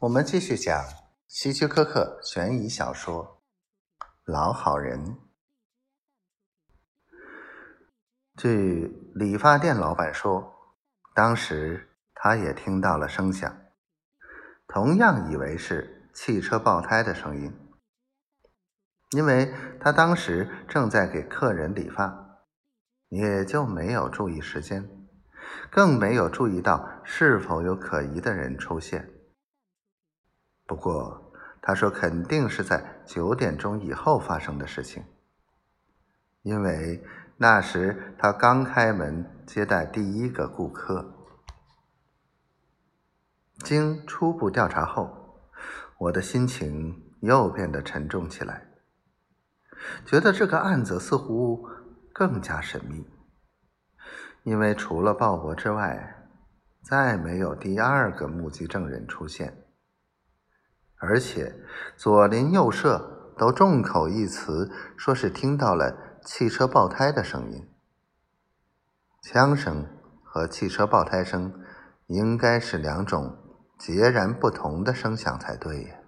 我们继续讲希区柯克悬疑小说《老好人》。据理发店老板说，当时他也听到了声响，同样以为是汽车爆胎的声音，因为他当时正在给客人理发，也就没有注意时间，更没有注意到是否有可疑的人出现。不过，他说肯定是在九点钟以后发生的事情，因为那时他刚开门接待第一个顾客。经初步调查后，我的心情又变得沉重起来，觉得这个案子似乎更加神秘，因为除了鲍勃之外，再没有第二个目击证人出现。而且，左邻右舍都众口一词，说是听到了汽车爆胎的声音。枪声和汽车爆胎声应该是两种截然不同的声响才对呀。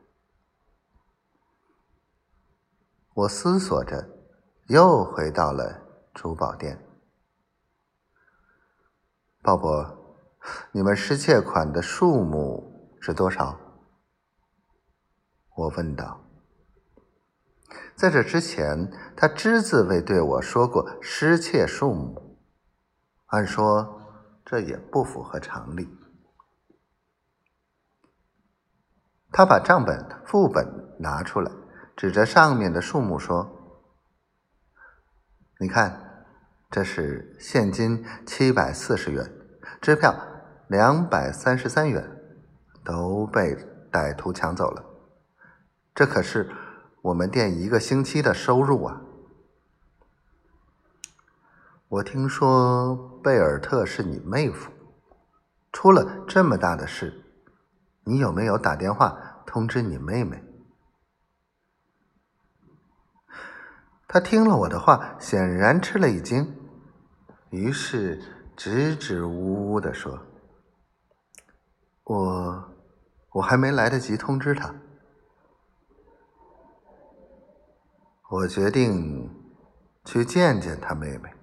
我思索着，又回到了珠宝店。鲍勃，你们失窃款的数目是多少？我问道：“在这之前，他只字未对我说过失窃数目。按说，这也不符合常理。”他把账本副本拿出来，指着上面的数目说：“你看，这是现金七百四十元，支票两百三十三元，都被歹徒抢走了。”这可是我们店一个星期的收入啊！我听说贝尔特是你妹夫，出了这么大的事，你有没有打电话通知你妹妹？他听了我的话，显然吃了一惊，于是支支吾吾的说：“我我还没来得及通知他。”我决定去见见他妹妹，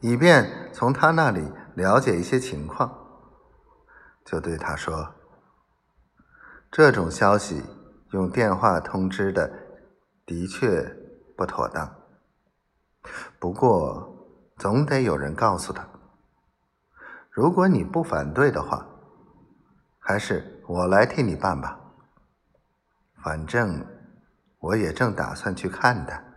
以便从他那里了解一些情况。就对他说：“这种消息用电话通知的的确不妥当，不过总得有人告诉他。如果你不反对的话，还是我来替你办吧，反正。”我也正打算去看他。